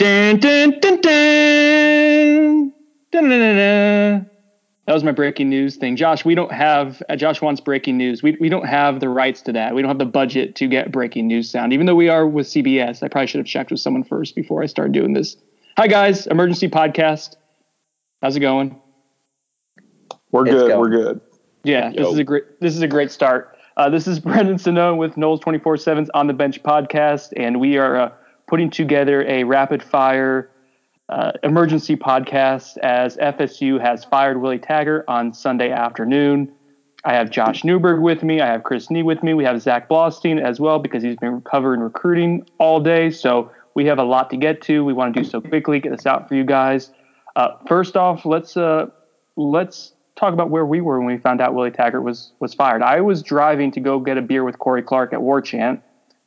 Dun, dun, dun, dun. Dun, dun, dun, dun. That was my breaking news thing. Josh, we don't have, uh, Josh wants breaking news. We, we don't have the rights to that. We don't have the budget to get breaking news sound, even though we are with CBS. I probably should have checked with someone first before I started doing this. Hi, guys. Emergency podcast. How's it going? We're It's good. going. We're good. Yeah, this Yo. is a great this is a great start. Uh, this is Brendan Sonnone with Noles 24/7's On the Bench podcast, and we are uh, putting together a rapid fire uh, emergency podcast as FSU has fired Willie Taggart on Sunday afternoon. I have Josh Newberg with me. I have Chris Nee with me. We have Zach Blostein as well because he's been covering recruiting all day. So we have a lot to get to. We want to do so quickly, get this out for you guys. Uh, first off, let's uh, let's talk about where we were when we found out Willie Taggart was was fired. I was driving to go get a beer with Corey Clark at Warchant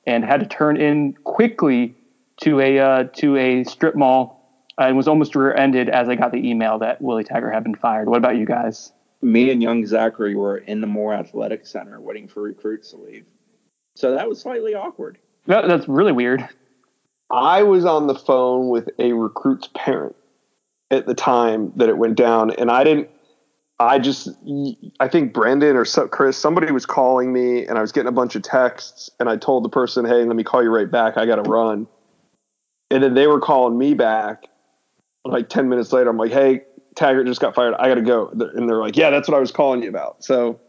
and had to turn in quickly to a uh, to a strip mall uh, and was almost rear-ended as I got the email that Willie Taggart had been fired. What about you guys? Me and young Zachary were in the Moore Athletic Center waiting for recruits to leave. So that was slightly awkward. That, that's really weird. I was on the phone with a recruit's parent at the time that it went down, and I didn't. I just, I think Brendan or Chris, somebody was calling me, and I was getting a bunch of texts, and I told the person, "Hey, let me call you right back. I got to run." And then they were calling me back, like ten minutes later. I'm like, "Hey, Taggart just got fired. I got to go," and they're like, "Yeah, that's what I was calling you about." So,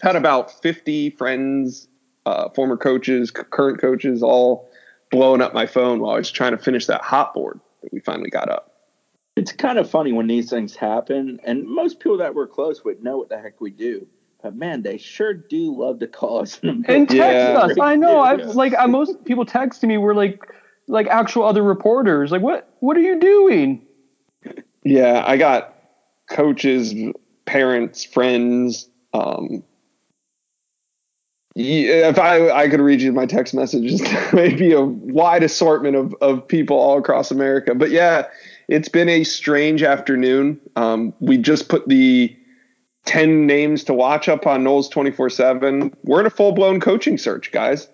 had about 50 friends, uh, former coaches, c- current coaches, all blowing up my phone while I was trying to finish that hot board that we finally got up. It's kind of funny when these things happen, and most people that we're close with know what the heck we do. But man, they sure do love to call us. And text Yeah. us. I know. I Yeah. like I, most people texting me were like like actual other reporters. Like what what are you doing? Yeah, I got coaches, parents, friends. Um, if I I could read you my text messages, maybe a wide assortment of of people all across America. But yeah, it's been a strange afternoon. Um, we just put the ten names to watch up on Noles twenty four seven. We're in a full blown coaching search, guys.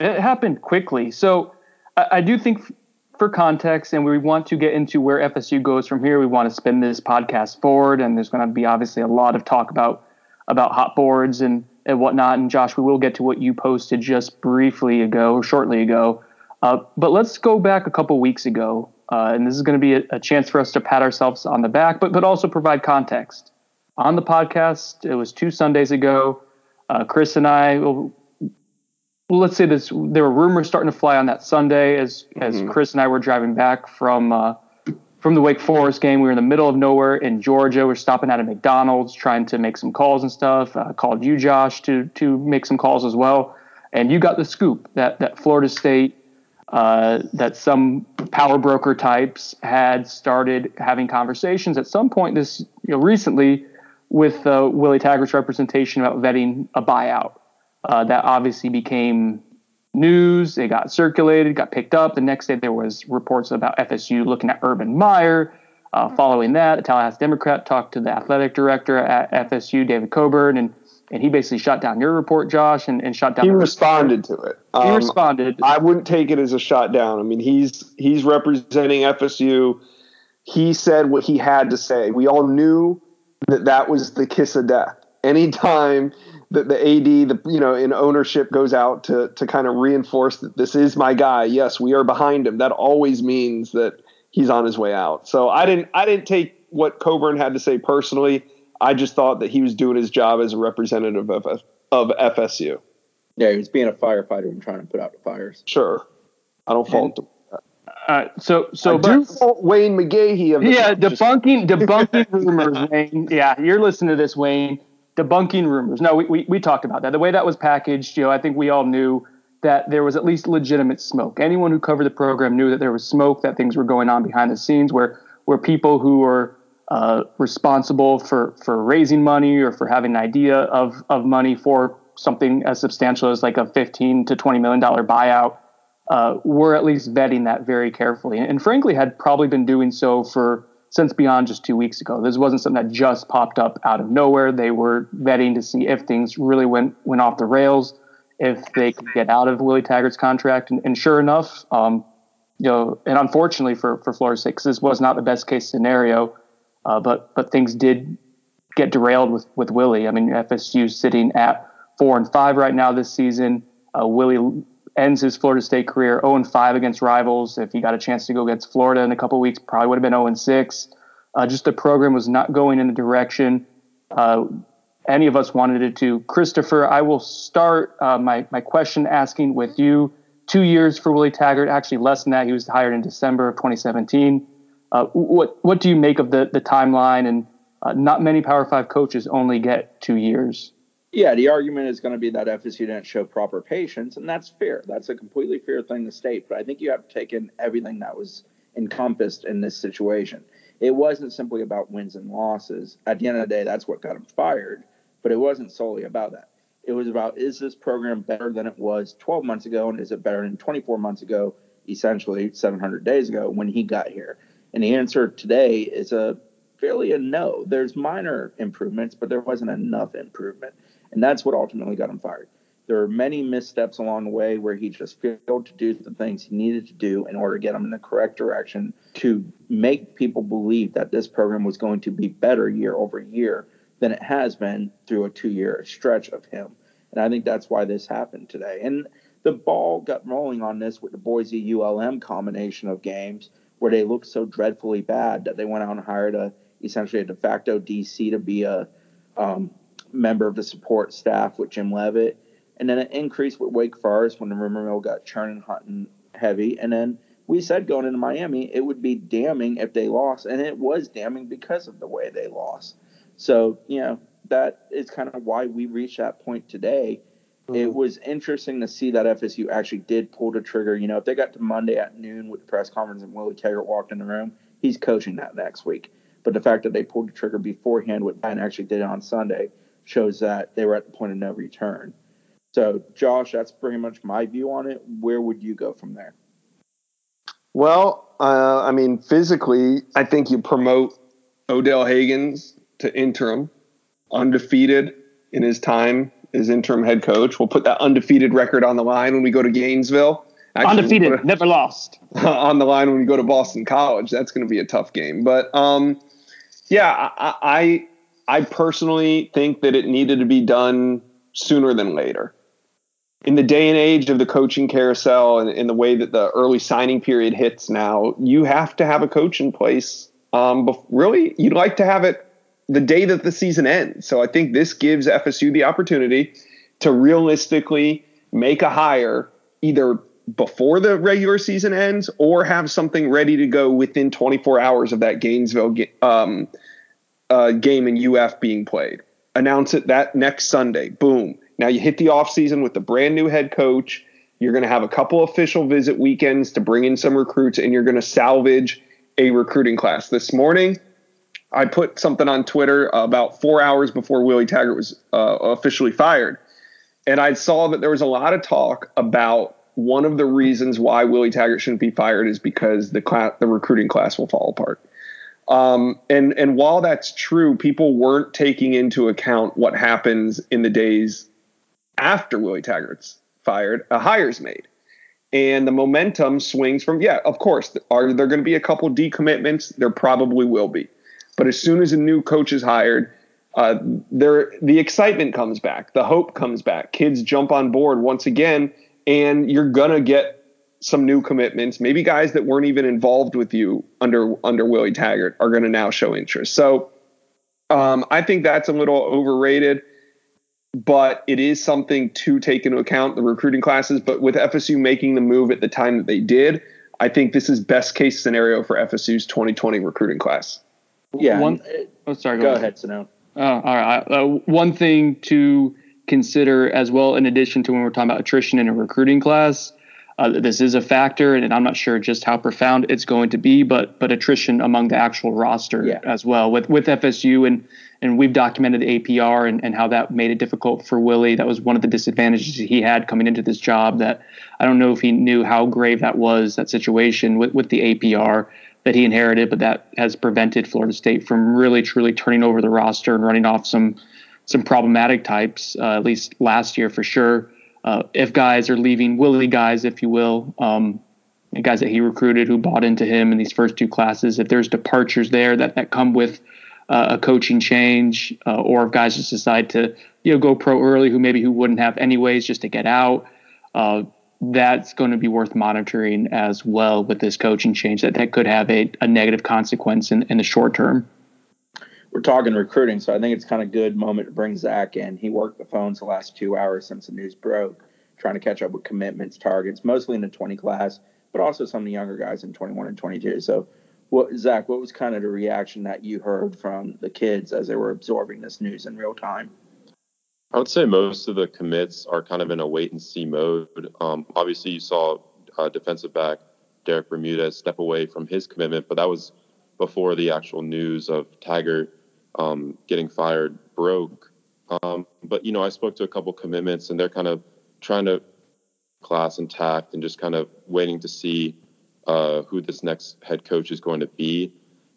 It happened quickly. So I, I do think, for context, and we want to get into where FSU goes from here. We want to spin this podcast forward, and there's going to be obviously a lot of talk about about hot boards and and whatnot. And Josh, we will get to what you posted just briefly ago, or shortly ago. Uh, but let's go back a couple weeks ago, uh, and this is going to be a, a chance for us to pat ourselves on the back, but but also provide context. On the podcast, it was two Sundays ago. Uh, Chris and I, well, let's say this there were rumors starting to fly on that Sunday as as Mhm. Chris and I were driving back from uh, from the Wake Forest game. We were in the middle of nowhere in Georgia. We're stopping at a McDonald's trying to make some calls and stuff. Uh, called you, Josh, to to make some calls as well. And you got the scoop that that Florida State, uh, that some power broker types had started having conversations at some point this you know recently with uh, Willie Taggart's representation about vetting a buyout. Uh, that obviously became news. It got circulated, got picked up. The next day, there was reports about FSU looking at Urban Meyer. Uh, following that, the Tallahassee Democrat talked to the athletic director at FSU, David Coburn, and and he basically shot down your report, Josh, and, and shut down. He responded to it. He Um, responded. I wouldn't take it as a shot down. I mean, he's he's representing FSU. He said what he had to say. We all knew that that was the kiss of death. Anytime that the AD, the you know, in ownership goes out to to kind of reinforce that this is my guy. Yes, we are behind him. That always means that he's on his way out. So I didn't I didn't take what Coburn had to say personally. I just thought that he was doing his job as a representative of of FSU. Yeah, he was being a firefighter and trying to put out the fires. Sure, I don't fault him. uh, so so I but, do fault Wayne McGahee of the yeah, just- debunking debunking rumors, Wayne. Yeah, you're listening to this, Wayne. Debunking rumors. No, we, we we talked about that. The way that was packaged, you know, I think we all knew that there was at least legitimate smoke. Anyone who covered the program knew that there was smoke, that things were going on behind the scenes, where where people who were uh, responsible for for raising money or for having an idea of of money for something as substantial as like a 15 to 20 million dollar buyout uh, were at least vetting that very carefully, and, and frankly had probably been doing so for since beyond just two weeks ago. This wasn't something that just popped up out of nowhere. They were vetting to see if things really went went off the rails, if they could get out of Willie Taggart's contract, and, and sure enough, um, you know, and unfortunately for for Florida State, because this was not the best case scenario, uh, but but things did get derailed with with Willie. I mean, FSU sitting at four and five right now this season. Uh, Willie ends his Florida State career 0 and 5 against rivals. If he got a chance to go against Florida in a couple weeks, probably would have been 0 and 6. Uh, just the program was not going in the direction uh, any of us wanted it to. Christopher, I will start uh, my my question asking with you. Two years for Willie Taggart, actually less than that. He was hired in December of 2017. Uh, what what do you make of the the timeline? And uh, not many Power Five coaches only get two years. Yeah, the argument is going to be that FSU didn't show proper patience, and that's fair. That's a completely fair thing to state. But I think you have to take in everything that was encompassed in this situation. It wasn't simply about wins and losses. At the end of the day, that's what got him fired. But it wasn't solely about that. It was about is this program better than it was 12 months ago, and is it better than 24 months ago, essentially 700 days ago when he got here? And the answer today is a fairly a no. There's minor improvements, but there wasn't enough improvement. And that's what ultimately got him fired. There were many missteps along the way where he just failed to do the things he needed to do in order to get him in the correct direction to make people believe that this program was going to be better year over year than it has been through a two year stretch of him. And I think that's why this happened today. And the ball got rolling on this with the Boise ULM combination of games where they looked so dreadfully bad that they went out and hired a essentially a de facto DC to be a um, member of the support staff with Jim Leavitt, and then an increase with Wake Forest when the rumor mill got churning hot and heavy, and then we said going into Miami it would be damning if they lost, and it was damning because of the way they lost. So you know that is kind of why we reached that point today. Mm-hmm. It was interesting to see that FSU actually did pull the trigger. You know, if they got to Monday at noon with the press conference and Willie Taggart walked in the room, he's coaching that next week. But the fact that they pulled the trigger beforehand, what Ben actually did on Sunday, shows that they were at the point of no return. So, Josh, that's pretty much my view on it. Where would you go from there? Well, uh, I mean, physically, I think you promote Odell Haggins to interim, undefeated in his time as interim head coach. We'll put that undefeated record on the line when we go to Gainesville. Actually, undefeated, we'll never lost. On the line when we go to Boston College, that's going to be a tough game. But um, yeah, I, I I personally think that it needed to be done sooner than later. In the day and age of the coaching carousel and in the way that the early signing period hits now, you have to have a coach in place. Um, really, you'd like to have it the day that the season ends. So I think this gives FSU the opportunity to realistically make a hire either before the regular season ends or have something ready to go within 24 hours of that Gainesville um, uh, game in UF being played. Announce it that next Sunday. Boom. Now you hit the offseason with the brand new head coach. You're going to have a couple official visit weekends to bring in some recruits, and you're going to salvage a recruiting class. This morning, I put something on Twitter about four hours before Willie Taggart was uh, officially fired. And I saw that there was a lot of talk about one of the reasons why Willie Taggart shouldn't be fired is because the the recruiting class will fall apart. Um, and and while that's true, people weren't taking into account what happens in the days after Willie Taggart's fired. A hire's made, and the momentum swings from yeah. Of course, are there going to be a couple decommitments? There probably will be, but as soon as a new coach is hired, uh, there the excitement comes back, the hope comes back. Kids jump on board once again, and you're gonna get some new commitments. Maybe guys that weren't even involved with you under under Willie Taggart are going to now show interest. So um, I think that's a little overrated, but it is something to take into account the recruiting classes. But with FSU making the move at the time that they did, I think this is best case scenario for FSU's 2020 recruiting class. Yeah. One, oh, sorry. Go, go ahead, Sano. Oh, all right. Uh, one thing to consider as well, in addition to when we're talking about attrition in a recruiting class, uh, this is a factor, and I'm not sure just how profound it's going to be, but but attrition among the actual roster yeah. as well with with FSU and and we've documented the APR and, and how that made it difficult for Willie. That was one of the disadvantages he had coming into this job. That I don't know if he knew how grave that was that situation with with the APR that he inherited, but that has prevented Florida State from really truly turning over the roster and running off some some problematic types. Uh, at least last year for sure uh, if guys are leaving, Willie guys, if you will, um, guys that he recruited who bought into him in these first two classes. If there's departures there that that come with uh, a coaching change, uh, or if guys just decide to you know go pro early, who maybe who wouldn't have anyways just to get out. Uh, that's going to be worth monitoring as well with this coaching change that that could have a, a negative consequence in, in the short term we're talking recruiting, so I think it's kind of good moment to bring Zach in. He worked the phones the last two hours since the news broke, trying to catch up with commitments, targets, mostly in the 20 class, but also some of the younger guys in 21 and 22. So, what Zach, what was kind of the reaction that you heard from the kids as they were absorbing this news in real time? I would say most of the commits are kind of in a wait and see mode. Um, obviously, you saw uh, defensive back Derek Bermudez step away from his commitment, but that was before the actual news of Taggart um, getting fired broke. Um, but you know, I spoke to a couple commitments, and they're kind of trying to class intact and just kind of waiting to see uh, who this next head coach is going to be.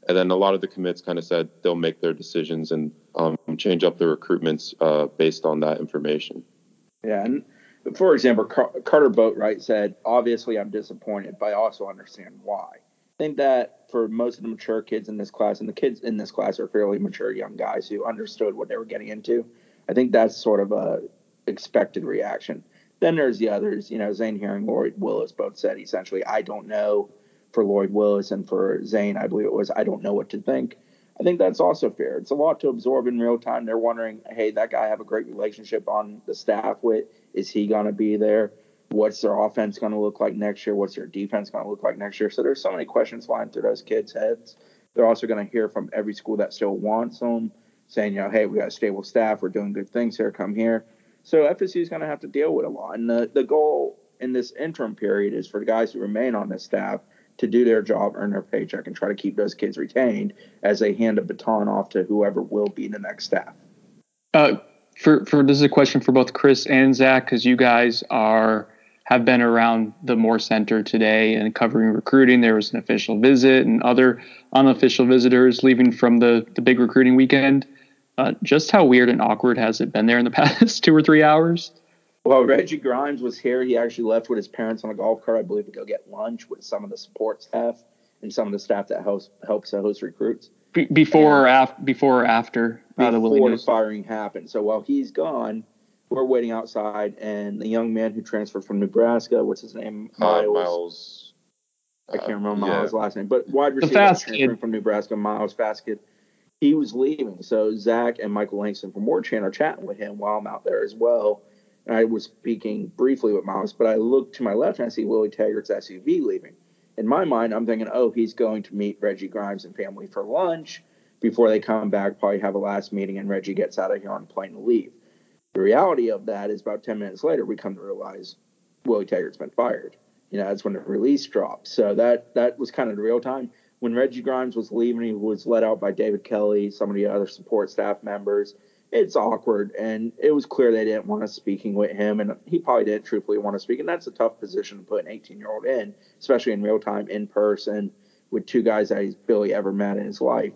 And then a lot of the commits kind of said they'll make their decisions and um, change up their recruitments uh, based on that information. Yeah, and for example, Car- Carter Boatwright said, "Obviously, I'm disappointed, but I also understand why." I think that for most of the mature kids in this class, and the kids in this class are fairly mature young guys who understood what they were getting into. I think that's sort of a expected reaction. Then there's the others, you know, Zane Herring, Lloyd Willis both said essentially, I don't know for Lloyd Willis and for Zane, I believe it was, I don't know what to think. I think that's also fair. It's a lot to absorb in real time. They're wondering, hey, that guy I have a great relationship on the staff with. Is he to be there? What's their offense going to look like next year? What's their defense going to look like next year? So there's so many questions flying through those kids' heads. They're also going to hear from every school that still wants them, saying, you know, hey, we got a stable staff, we're doing good things here, come here. So FSU is going to have to deal with a lot. And the, the goal in this interim period is for the guys who remain on the staff to do their job, earn their paycheck, and try to keep those kids retained as they hand a baton off to whoever will be the next staff. Uh, for for this is a question for both Chris and Zach because you guys are have been around the Moore Center today and covering recruiting. There was an official visit and other unofficial visitors leaving from the, the big recruiting weekend. Uh, just how weird and awkward has it been there in the past two or three hours? Well, Reggie Grimes was here. He actually left with his parents on a golf cart, I believe, to go get lunch with some of the support staff and some of the staff that helps helps host recruits. Be- before or after? Before or after uh, before the, the firing happened. So while he's gone, we're waiting outside, and the young man who transferred from Nebraska, what's his name? Miles. Uh, Miles I can't remember uh, Miles' yeah. last name, but wide receiver transferring from Nebraska, Miles Faskett. He was leaving, so Zach and Michael Langston from Warchant are chatting with him while I'm out there as well. And I was speaking briefly with Miles, but I look to my left and I see Willie Taggart's SUV leaving. In my mind, I'm thinking, oh, he's going to meet Reggie Grimes and family for lunch before they come back, probably have a last meeting, and Reggie gets out of here on a plane to leave. The reality of that is about 10 minutes later, we come to realize Willie Taggart's been fired. You know, that's when the release dropped. So that that was kind of the real time. When Reggie Grimes was leaving, he was let out by David Kelly, some of the other support staff members. It's awkward, and it was clear they didn't want us speaking with him, and he probably didn't truthfully want to speak. And that's a tough position to put an 18 year old in, especially in real time, in person, with two guys that he's barely ever met in his life.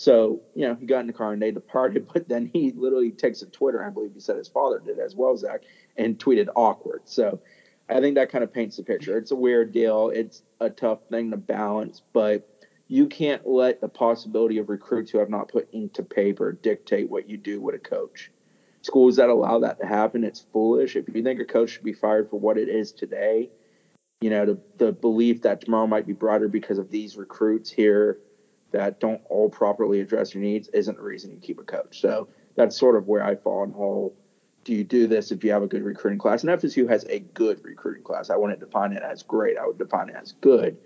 So, you know, he got in the car and they departed, but then he literally takes to Twitter, I believe he said his father did as well, Zach, and tweeted awkward. So I think that kind of paints the picture. It's a weird deal. It's a tough thing to balance, but you can't let the possibility of recruits who have not put ink to paper dictate what you do with a coach. Schools that allow that to happen, it's foolish. If you think a coach should be fired for what it is today, you know, the, the belief that tomorrow might be brighter because of these recruits here that don't all properly address your needs isn't a reason you keep a coach. So that's sort of where I fall in whole. Do you do this if you have a good recruiting class? And FSU has a good recruiting class. I wouldn't define it as great. I would define it as good.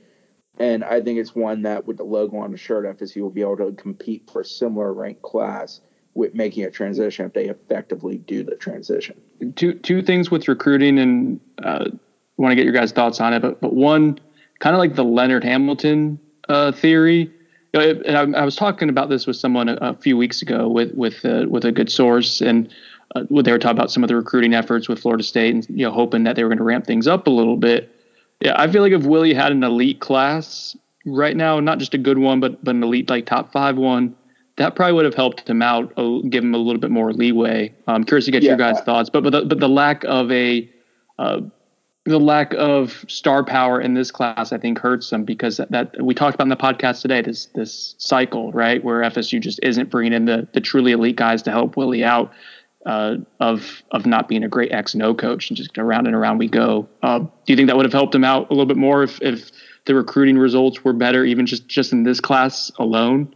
And I think it's one that with the logo on the shirt, FSU will be able to compete for a similar ranked class with making a transition if they effectively do the transition. Two two things with recruiting, and uh, want to get your guys' thoughts on it. But but one, kind of like the Leonard Hamilton uh, theory know, and I, I, was talking about this with someone a, a few weeks ago with with uh, with a good source, and uh, they were talking about some of the recruiting efforts with Florida State, and you know, hoping that they were going to ramp things up a little bit. Yeah, I feel like if Willie had an elite class right now, not just a good one, but but an elite like top five one, that probably would have helped him out, give him a little bit more leeway. I'm curious to get yeah. your guys' thoughts, but but the, but the lack of a uh, the lack of star power in this class, I think, hurts them because that, that, we talked about in the podcast today. This this cycle, right, where FSU just isn't bringing in the the truly elite guys to help Willie out. Uh, of of not being a great X and O coach and just around and around we go. Uh, do you think that would have helped him out a little bit more if, if the recruiting results were better, even just just in this class alone?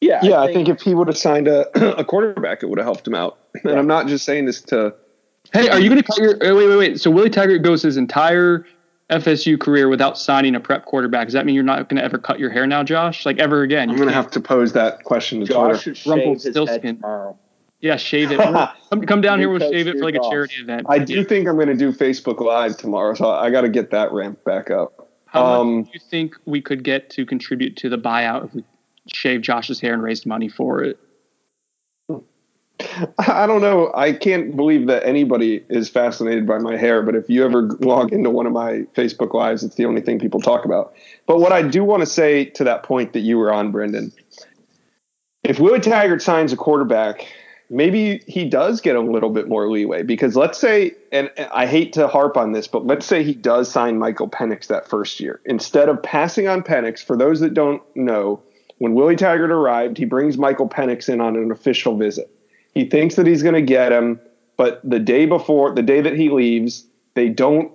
Yeah, yeah. I think, I think if he would have signed a, a quarterback, it would have helped him out. And I'm not just saying this to Hey, are you going to cut your wait, wait, wait? So Willie Taggart goes his entire FSU career without signing a prep quarterback. Does that mean you're not going to ever cut your hair now, Josh? Like ever again? I'm going to have to pose that question to Josh Twitter. Should shave his head tomorrow. Yeah, shave it. come, come down here. We'll shave it for like a charity event. I do think I'm going to do Facebook Live tomorrow, so I got to get that ramp back up. How um, much do you think we could get to contribute to the buyout if we shave Josh's hair and raised money for it? I don't know. I can't believe that anybody is fascinated by my hair, but if you ever log into one of my Facebook lives, it's the only thing people talk about. But what I do want to say to that point that you were on, Brendan, if Willie Taggart signs a quarterback, maybe he does get a little bit more leeway because let's say, and I hate to harp on this, but let's say he does sign Michael Penix that first year. Instead of passing on Penix, for those that don't know, when Willie Taggart arrived, he brings Michael Penix in on an official visit. He thinks that he's going to get him, but the day before, the day that he leaves, they don't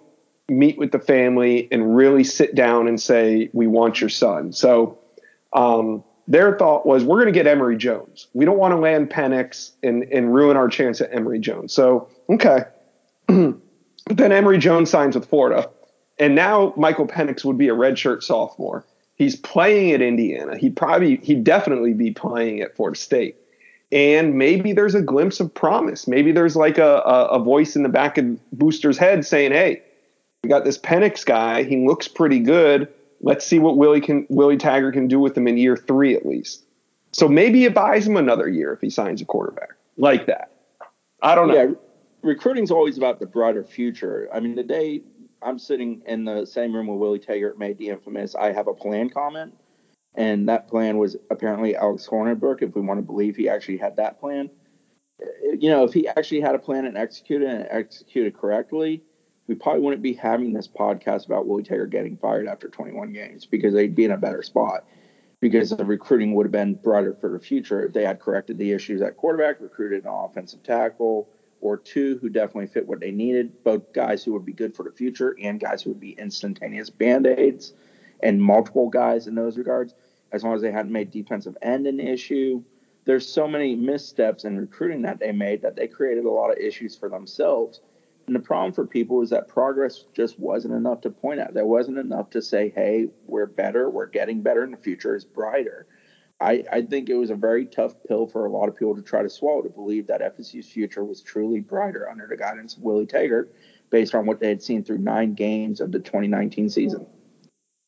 meet with the family and really sit down and say, "We want your son." So um, their thought was, "We're going to get Emory Jones. We don't want to land Penix and and ruin our chance at Emory Jones." So okay, but then Emory Jones signs with Florida, and now Michael Penix would be a redshirt sophomore. He's playing at Indiana. He'd probably he'd definitely be playing at Florida State and maybe there's a glimpse of promise. Maybe there's like a, a, a, voice in the back of Booster's head saying, "Hey, we got this Penix guy. He looks pretty good. Let's see what Willie can Willie Taggart can do with him in year three at least." So maybe it buys him another year if he signs a quarterback like that. I don't know. Yeah, recruiting's always about the broader future. I mean, the day I'm sitting in the same room where Willie Taggart made the infamous "I have a plan" comment and that plan was apparently Alex Hornibrook, if we want to believe he actually had that plan. You know, if he actually had a plan and executed and executed correctly, we probably wouldn't be having this podcast about Willie Taylor getting fired after 21 games because they'd be in a better spot because the recruiting would have been broader for the future if they had corrected the issues at quarterback, recruited an offensive tackle or two who definitely fit what they needed, both guys who would be good for the future and guys who would be instantaneous band aids and multiple guys in those regards, as long as they hadn't made defensive end an issue. There's so many missteps in recruiting that they made that they created a lot of issues for themselves. And the problem for people is that progress just wasn't enough to point at. There wasn't enough to say, hey, we're better, we're getting better, and the future is brighter. I, I think it was a very tough pill for a lot of people to try to swallow to believe that FSU's future was truly brighter under the guidance of Willie Taggart based on what they had seen through nine games of the 2019 season.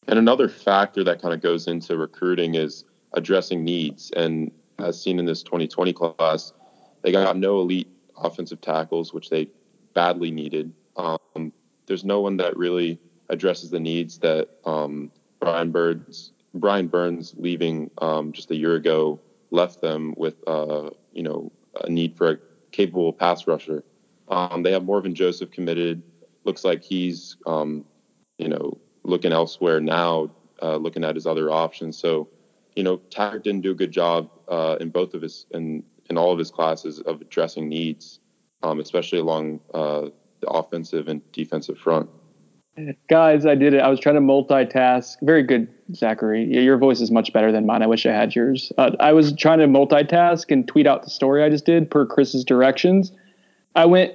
And another factor that kind of goes into recruiting is addressing needs. And as seen in this 2020 class, they got no elite offensive tackles, which they badly needed. Um, there's no one that really addresses the needs that um, Brian Burns, Brian Burns leaving um, just a year ago left them with, uh, you know, a need for a capable pass rusher. Um, they have Morvin Joseph committed. Looks like he's, um, you know, looking elsewhere now, uh, looking at his other options. So, you know, Taggart didn't do a good job uh, in both of his in in all of his classes of addressing needs, um, especially along uh, the offensive and defensive front. Guys, I did it. I was trying to multitask. Very good, Zachary. Your voice is much better than mine. I wish I had yours. Uh, I was trying to multitask and tweet out the story I just did per Chris's directions. I went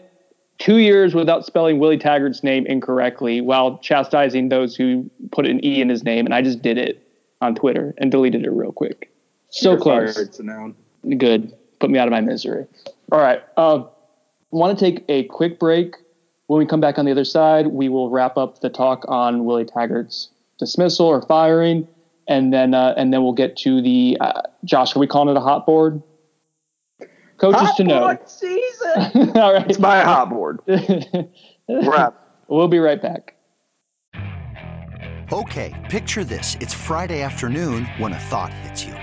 two years without spelling Willie Taggart's name incorrectly while chastising those who put an E in his name. And I just did it on Twitter and deleted it real quick. So You're close. Fired, Good. Put me out of my misery. All right. Uh, want to take a quick break. When we come back on the other side, we will wrap up the talk on Willie Taggart's dismissal or firing, and then uh, and then we'll get to the uh, Josh. Are we calling it a hot board? Coaches hot to know. season. All right. It's my hot board. Wrap. We'll be right back. Okay, picture this. It's Friday afternoon when a thought hits you.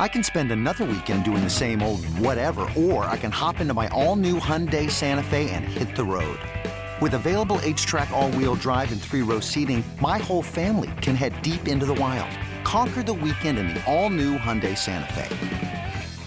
I can spend another weekend doing the same old whatever, or I can hop into my all new Hyundai Santa Fe and hit the road. With available H-Track all-wheel drive and three-row seating, my whole family can head deep into the wild. Conquer the weekend in the all-new Hyundai Santa Fe.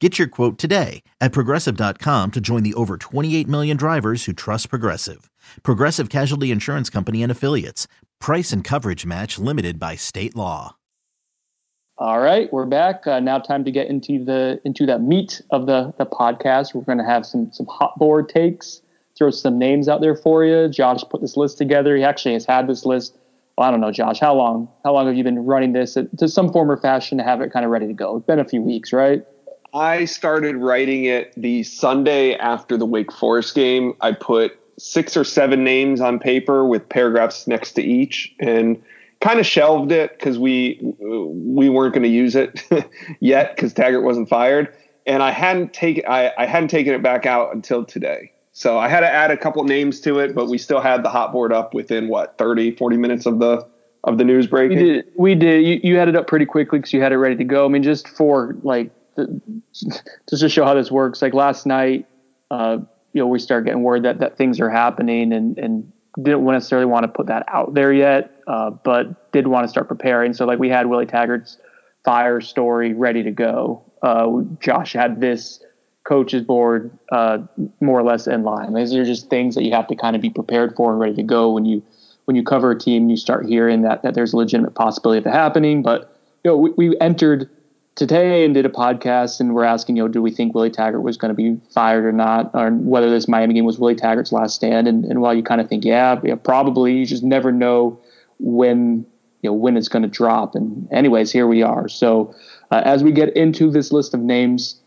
Get your quote today at progressive.com to join the over 28 million drivers who trust Progressive. Progressive Casualty Insurance Company and Affiliates. Price and coverage match limited by state law. All right, we're back. Uh, now time to get into the into the meat of the the podcast. We're going to have some some hot board takes, throw some names out there for you. Josh put this list together. He actually has had this list well, I don't know, Josh, how long? How long have you been running this to some form or fashion to have it kind of ready to go? It's been a few weeks, right? I started writing it the Sunday after the Wake Forest game. I put six or seven names on paper with paragraphs next to each and kind of shelved it because we we weren't going to use it yet because Taggart wasn't fired. And I hadn't taken I, I hadn't taken it back out until today. So I had to add a couple names to it, but we still had the hot board up within what 30, 40 minutes of the of the news breaking. We did. We did. You, you had it up pretty quickly because you had it ready to go. I mean, just for like just to show how this works. Like last night, uh, you know, we started getting word that that things are happening, and and didn't necessarily want to put that out there yet, uh, but did want to start preparing. So like we had Willie Taggart's fire story ready to go. Uh, Josh had this coaches board uh, more or less in line. These are just things that you have to kind of be prepared for and ready to go when you when you cover a team. You start hearing that that there's a legitimate possibility of it happening. But you know, we, we entered today and did a podcast and we're asking, you know, do we think Willie Taggart was going to be fired or not, or whether this Miami game was Willie Taggart's last stand. And, and while you kind of think, yeah, yeah, probably, you just never know when you know when it's going to drop. And anyways, here we are. So uh, as we get into this list of names,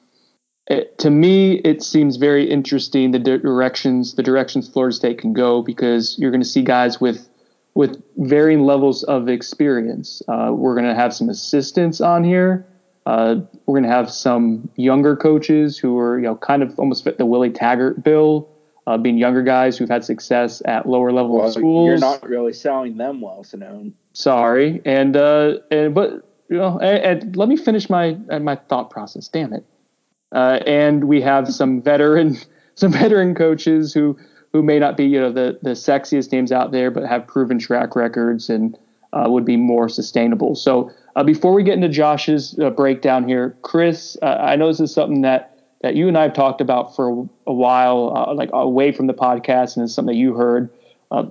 it, to me, it seems very interesting the directions the directions Florida State can go because you're going to see guys with with varying levels of experience. Uh, we're going to have some assistants on here. Uh, we're going to have some younger coaches who are, you know, kind of almost fit the Willie Taggart bill, uh, being younger guys who've had success at lower level well, schools. You're not really selling them well, Sonnone. Sorry, and uh, and but you know, and, and let me finish my uh, my thought process. Damn it. Uh, and we have some veteran some veteran coaches who who may not be you know the the sexiest names out there, but have proven track records and uh, would be more sustainable. So uh, before we get into Josh's uh, breakdown here, Chris, uh, I know this is something that that you and I have talked about for a while, uh, like away from the podcast, and it's something that you heard uh,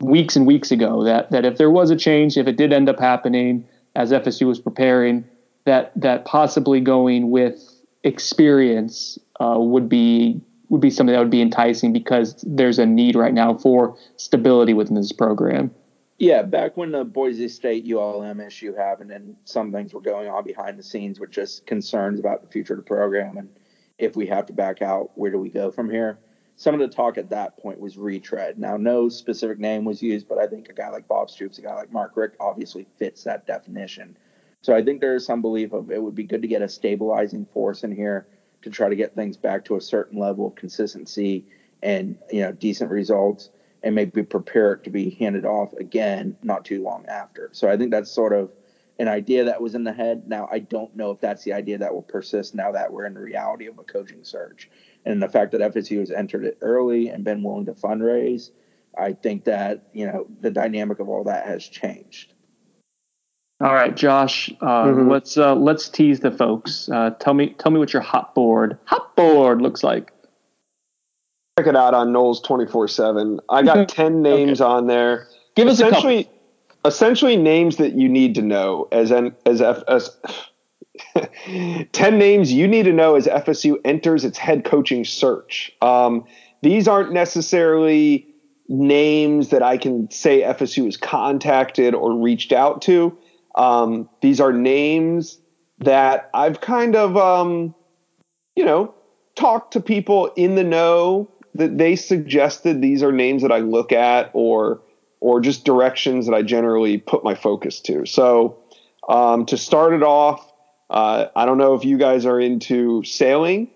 weeks and weeks ago. That that if there was a change, if it did end up happening as FSU was preparing, that that possibly going with experience uh, would be would be something that would be enticing because there's a need right now for stability within this program. Yeah, back when the Boise State ULM issue happened and some things were going on behind the scenes with just concerns about the future of the program and if we have to back out, where do we go from here? Some of the talk at that point was retread. Now, no specific name was used, but I think a guy like Bob Stoops, a guy like Mark Richt obviously fits that definition. So I think there is some belief of it would be good to get a stabilizing force in here to try to get things back to a certain level of consistency and you know decent results and maybe prepare it to be handed off again not too long after. So I think that's sort of an idea that was in the head. Now I don't know if that's the idea that will persist now that we're in the reality of a coaching search. And the fact that FSU has entered it early and been willing to fundraise, I think that, you know, the dynamic of all that has changed. All right, Josh. Uh, mm-hmm. Let's uh, let's tease the folks. Uh, tell me tell me what your hot board hot board looks like check it out on Noles twenty four seven. I got ten names okay. on there. Give us essentially, a couple. Essentially, names that you need to know as an as F, as ten names you need to know as FSU enters its head coaching search. Um, these aren't necessarily names that I can say FSU has contacted or reached out to. Um, these are names that I've kind of, um, you know, talked to people in the know that they suggested these are names that I look at or or just directions that I generally put my focus to. So um, to start it off, uh, I don't know if you guys are into sailing,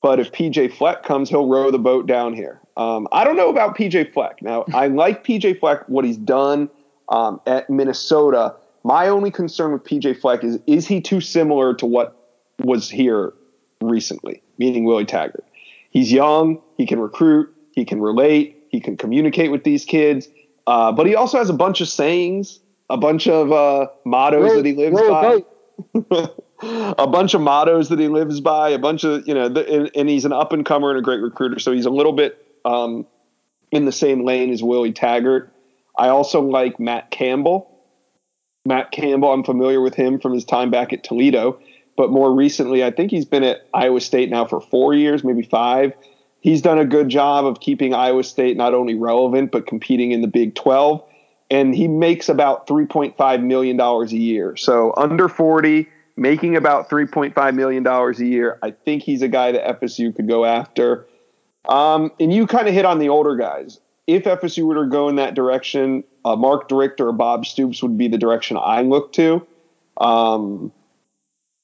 but if PJ Fleck comes, he'll row the boat down here. Um, I don't know about PJ Fleck. Now, I like PJ Fleck, what he's done um, at Minnesota. My only concern with PJ Fleck is is he too similar to what was here recently, meaning Willie Taggart? He's young, he can recruit, he can relate, he can communicate with these kids, uh, but he also has a bunch of sayings, a bunch of uh, mottos that he lives by. a bunch of mottos that he lives by, a bunch of you know, the, and, and, he's an up and comer and a great recruiter. So he's a little bit um, in the same lane as Willie Taggart. I also like Matt Campbell. Matt Campbell, I'm familiar with him from his time back at Toledo, but more recently, I think he's been at Iowa State now for four years, maybe five. He's done a good job of keeping Iowa State not only relevant, but competing in the Big 12. And he makes about $3.5 million a year. So under 40, making about $3.5 million a year. I think he's a guy that FSU could go after. Um, and you kind of hit on the older guys. If FSU were to go in that direction, uh, Mark Richt or Bob Stoops would be the direction I look to. Um,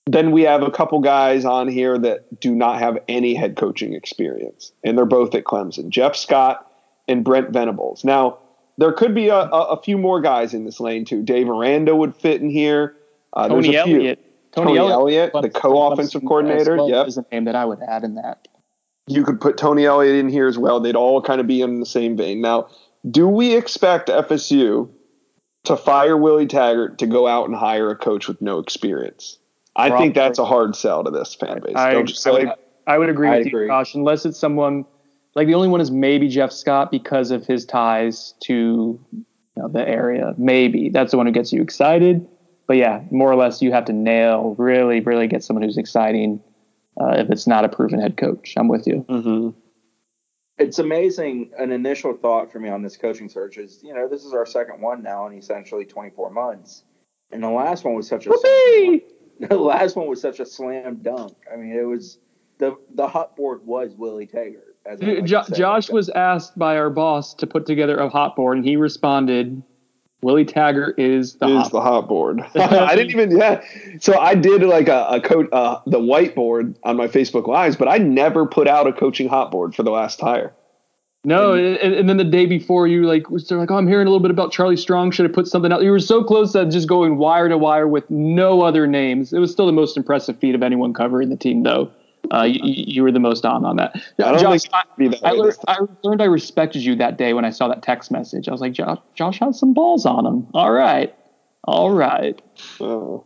then we have a couple guys on here that do not have any head coaching experience, and they're both at Clemson Jeff Scott and Brent Venables. Now, there could be a, a, few more guys in this lane, too. Dave Aranda would fit in here. Uh, Tony Elliott. Tony, Tony Elliott, the co-offensive coordinator. Well yep. is a name that I would add in that. You could put Tony Elliott in here as well. They'd all kind of be in the same vein. Now, do we expect FSU to fire Willie Taggart to go out and hire a coach with no experience? I Probably. think that's a hard sell to this fan base. I, Don't you? I would, I would agree I with agree. you, Josh. Unless it's someone like the only one is maybe Jeff Scott because of his ties to you know, the area. Maybe that's the one who gets you excited but yeah, more or less, you have to nail really, really get someone who's exciting. Uh, if it's not a proven head coach, I'm with you. Mm-hmm. It's amazing. An initial thought for me on this coaching search is, you know, this is our second one now in essentially 24 months, and the last one was such a slam, the last one was such a slam dunk. I mean, it was the the hot board was Willie Taggart. Like jo- Josh was asked by our boss to put together a hot board, and he responded Willie Taggart is the is hot the hot board. I didn't even yeah. So I did like a, a coach uh, the whiteboard on my Facebook lives, but I never put out a coaching hot board for the last hire. No, and, and, then the day before you like was like, oh, I'm hearing a little bit about Charlie Strong. Should I put something out? You were so close to just going wire to wire with no other names. It was still the most impressive feat of anyone covering the team, though. Uh, you, you, were the most on on that. I Josh, I, I, learned, I, learned, I respected you that day when I saw that text message. I was like, Josh, Josh has some balls on him. All right, all right. Oh.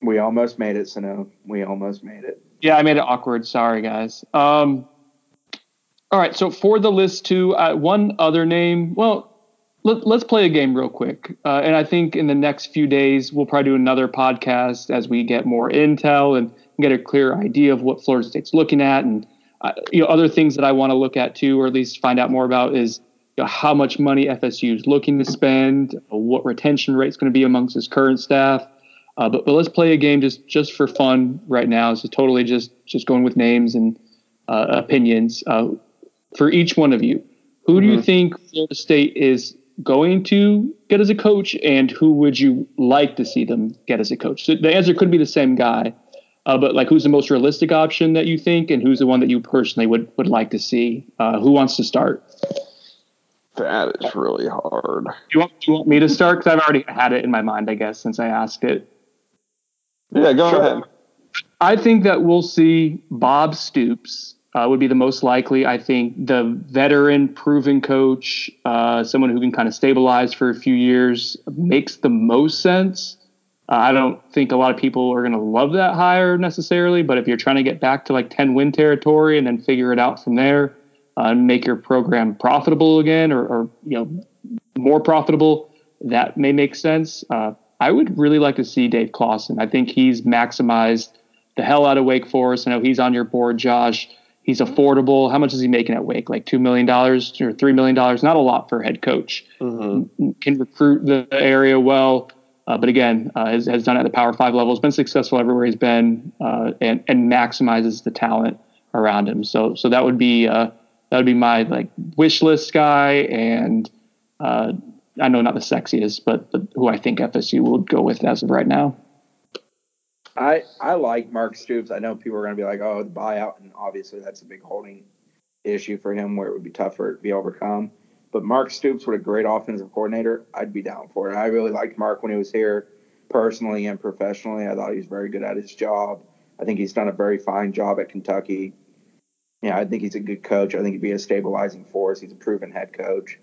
We almost made it, Sano. We almost made it. Yeah, I made it awkward. Sorry, guys. Um, all right, so for the list too, uh, one other name. Well, let, us play a game real quick. Uh, and I think in the next few days, we'll probably do another podcast as we get more intel and get a clear idea of what Florida State's looking at. And, uh, you know, other things that I want to look at too, or at least find out more about is you know, how much money FSU is looking to spend, what retention rate is going to be amongst its current staff. Uh, but, but let's play a game just, just for fun right now. So totally just, just going with names and uh, opinions. For each one of you, who do mm-hmm. you think Florida State is going to get as a coach, and who would you like to see them get as a coach? So the answer could be the same guy, uh, but like who's the most realistic option that you think, and who's the one that you personally would would like to see? Uh, who wants to start? That is really hard. You want, you want me to start? Because I've already had it in my mind, I guess, since I asked it. Yeah, go sure. ahead. I think that we'll see Bob Stoops uh, would be the most likely. I think the veteran, proven coach, uh, someone who can kind of stabilize for a few years, makes the most sense. Uh, I don't think a lot of people are going to love that hire necessarily, but if you're trying to get back to like 10 win territory and then figure it out from there uh, and make your program profitable again or, or, you know more profitable, that may make sense. Uh, I would really like to see Dave Clawson. I think he's maximized the hell out of Wake Forest. I know he's on your board, Josh. He's affordable. How much is he making at Wake? Like two million dollars or three million dollars? Not a lot for a head coach. Mm-hmm. Can recruit the area well, uh, but again, uh, has, has done it at the Power Five level. Has been successful everywhere he's been, uh, and and maximizes the talent around him. So so that would be uh, That would be my like wish list guy, and uh, I know not the sexiest, but, but who I think FSU would go with as of right now. I I like Mark Stoops. I know people are going to be like, oh, the buyout, and obviously that's a big holding issue for him where it would be tough for to be overcome. But Mark Stoops, with a great offensive coordinator, I'd be down for it. I really liked Mark when he was here, personally and professionally. I thought he was very good at his job. I think he's done a very fine job at Kentucky. Yeah, I think he's a good coach. I think he'd be a stabilizing force. He's a proven head coach.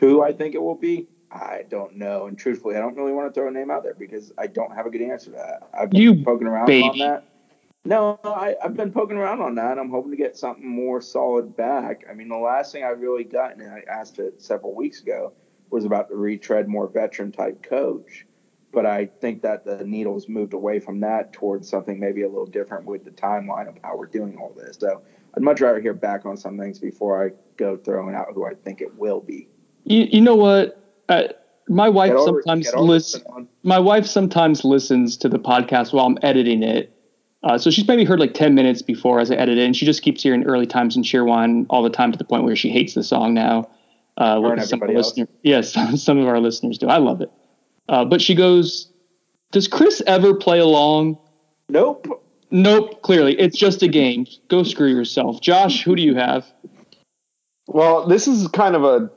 Who I think it will be, I don't know. And truthfully, I don't really want to throw a name out there because I don't have a good answer to that. I've been You poking around baby. on that. No, I, I've been poking around on that. I'm hoping to get something more solid back. I mean, the last thing I really got, and I asked it several weeks ago, was about the retread more veteran type coach. But I think that the needle's moved away from that towards something maybe a little different with the timeline of how we're doing all this. So I'd much rather hear back on some things before I go throwing out who I think it will be. You, you know what? Uh, my wife over- sometimes get listens. My wife sometimes listens to the podcast while I'm editing it. Uh, so she's maybe heard like 10 minutes before as I edit it, and she just keeps hearing early times in Cheerwine all the time to the point where she hates the song now. Uh, what some of our listeners, yes, some, some of our listeners do. I love it. Uh, but she goes, Does Chris ever play along? Nope. Nope, clearly. It's just a game. Go screw yourself. Josh, who do you have? Well, this is kind of a.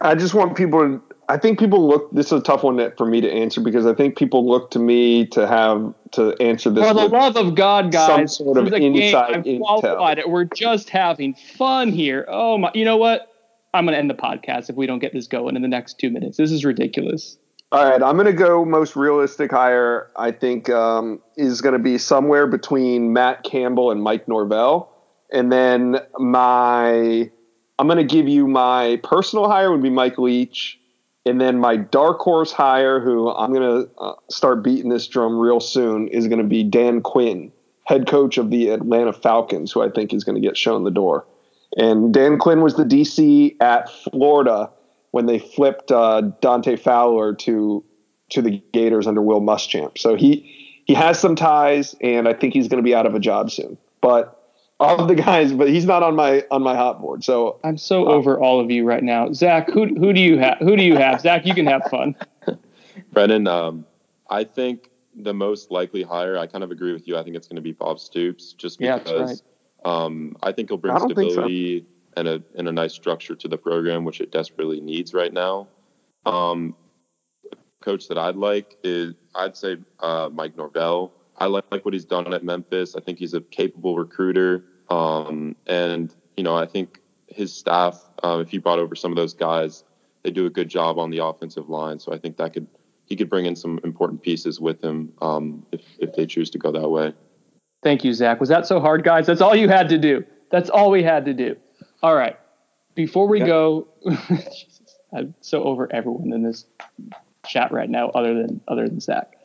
I just want people to. I think people look. This is a tough one for me to answer because I think people look to me to have to answer this. For the love of God, guys, some sort of this is game. inside I've intel. qualified it. We're just having fun here. Oh my! You know what? I'm going to end the podcast if we don't get this going in the next two minutes. This is ridiculous. All right, I'm going to go most realistic hire. I think um, is going to be somewhere between Matt Campbell and Mike Norvell, and then my I'm going to give you my personal hire would be Mike Leach, and then my dark horse hire, who I'm going to uh, start beating this drum real soon, is going to be Dan Quinn, head coach of the Atlanta Falcons, who I think is going to get shown the door. And Dan Quinn was the DC at Florida when they flipped uh, Dante Fowler to to the Gators under Will Muschamp. So he he has some ties, and I think he's going to be out of a job soon. But of the guys, but he's not on my on my hot board. So I'm so over all of you right now. Zach, who who do you have? Who do you have? Zach, you can have fun. Brennan, um, I think the most likely hire, I kind of agree with you. I think it's going to be Bob Stoops, just because Yeah, that's because um, I think he'll bring I so. stability and a and a nice structure to the program, which it desperately needs right now. Um, coach that I'd like is I'd say uh, Mike Norvell. I like, like what he's done at Memphis. I think he's a capable recruiter, um, and you know I think his staff, uh, if he brought over some of those guys, they do a good job on the offensive line. So I think that could he could bring in some important pieces with him um, if if they choose to go that way. Thank you, Zach. Was that so hard, guys? That's all you had to do. That's all we had to do. All right. Before we go, Jesus, I'm so over everyone in this chat right now, other than other than Zach.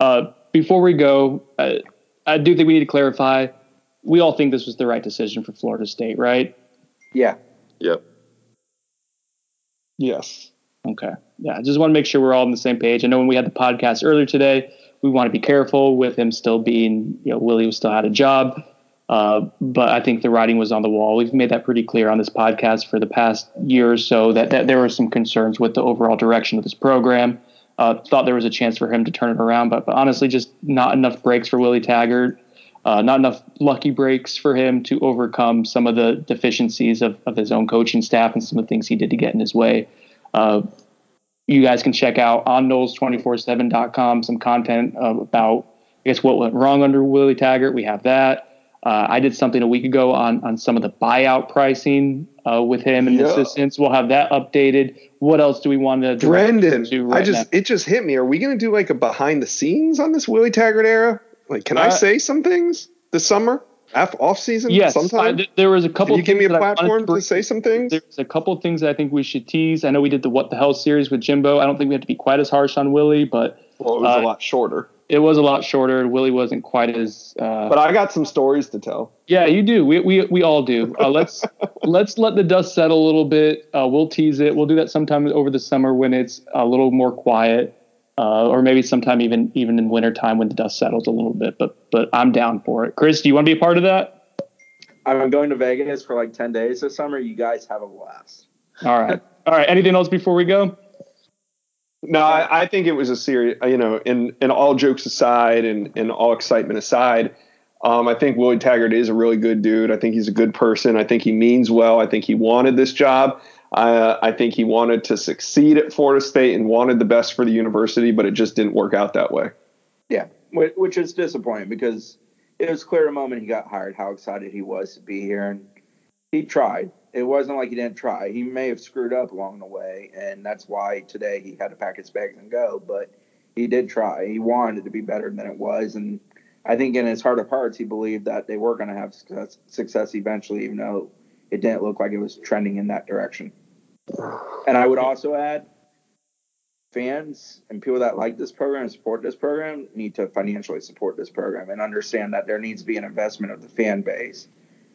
Uh, before we go, uh, I do think we need to clarify. We all think this was the right decision for Florida State, right? Yeah. Yep. yes, Okay. Yeah, I just want to make sure we're all on the same page. I know when we had the podcast earlier today, we want to be careful with him still being, you know, Willie was still had a job. Uh, but I think the writing was on the wall. We've made that pretty clear on this podcast for the past year or so that, that there were some concerns with the overall direction of this program. Uh, thought there was a chance for him to turn it around, but, but honestly, just not enough breaks for Willie Taggart. Uh, not enough lucky breaks for him to overcome some of the deficiencies of, of his own coaching staff and some of the things he did to get in his way. Uh, you guys can check out on Noles247.com some content uh, about, I guess, what went wrong under Willie Taggart. We have that. Uh, I did something a week ago on, on some of the buyout pricing uh, with him and Yeah. assistants. We'll have that updated. What else do we want to direct Brendan, to I just now? it just hit me. Are we going to do like a behind the scenes on this Willie Taggart era? Like, can I Uh, say some things this summer, off season, Yes, sometime? I- th- there was a couple. Can you give me a things that I wanted platform to bring- say some things? There's a couple of things that I think we should tease. I know we did the What the Hell series with Jimbo. I don't think we have to be quite as harsh on Willie, but Well, it was uh, a lot shorter. It was a lot shorter. Willie wasn't quite as. Uh, But I got some stories to tell. yeah, you do. We we we all do. Uh, let's let's let the dust settle a little bit. Uh, we'll tease it. We'll do that sometime over the summer when it's a little more quiet, uh, or maybe sometime even even in wintertime when the dust settles a little bit. But but I'm down for it. Chris, do you want to be a part of that? I'm going to Vegas for like 10 days this summer. You guys have a blast. All right. All right. Anything else before we go? No, I, I think it was a serious, you know, and, and all jokes aside and, and all excitement aside, um, I think Willie Taggart is a really good dude. I think he's a good person. I think he means well. I think he wanted this job. Uh, I think he wanted to succeed at Florida State and wanted the best for the university, but it just didn't work out that way. Yeah, which is disappointing because it was clear the moment he got hired how excited he was to be here, and he tried. It wasn't like he didn't try. He may have screwed up along the way, and that's why today he had to pack his bags and go. But he did try. He wanted to be better than it was, and I think in his heart of hearts, he believed that they were going to have success, success eventually, even though it didn't look like it was trending in that direction. And I would also add, fans and people that like this program and support this program need to financially support this program and understand that there needs to be an investment of the fan base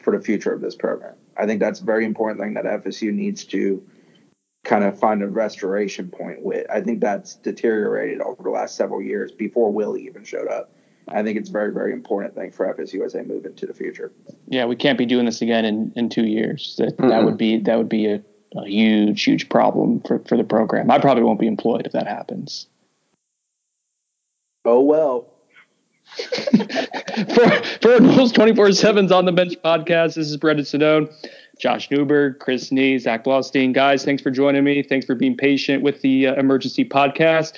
for the future of this program. I think that's a very important thing that FSU needs to kind of find a restoration point with. I think that's deteriorated over the last several years before Willie even showed up. I think it's a very, very important thing for FSU as they move into the future. Yeah, we can't be doing this again in, in two years. That mm-hmm. that would be that would be a, a huge, huge problem for, for the program. I probably won't be employed if that happens. Oh well. for for twenty four sevens on the bench podcast. This is Brendan Sonnone, Josh Newberg, Chris Nee, Zach Blaustein. Guys, thanks for joining me. Thanks for being patient with the uh, emergency podcast.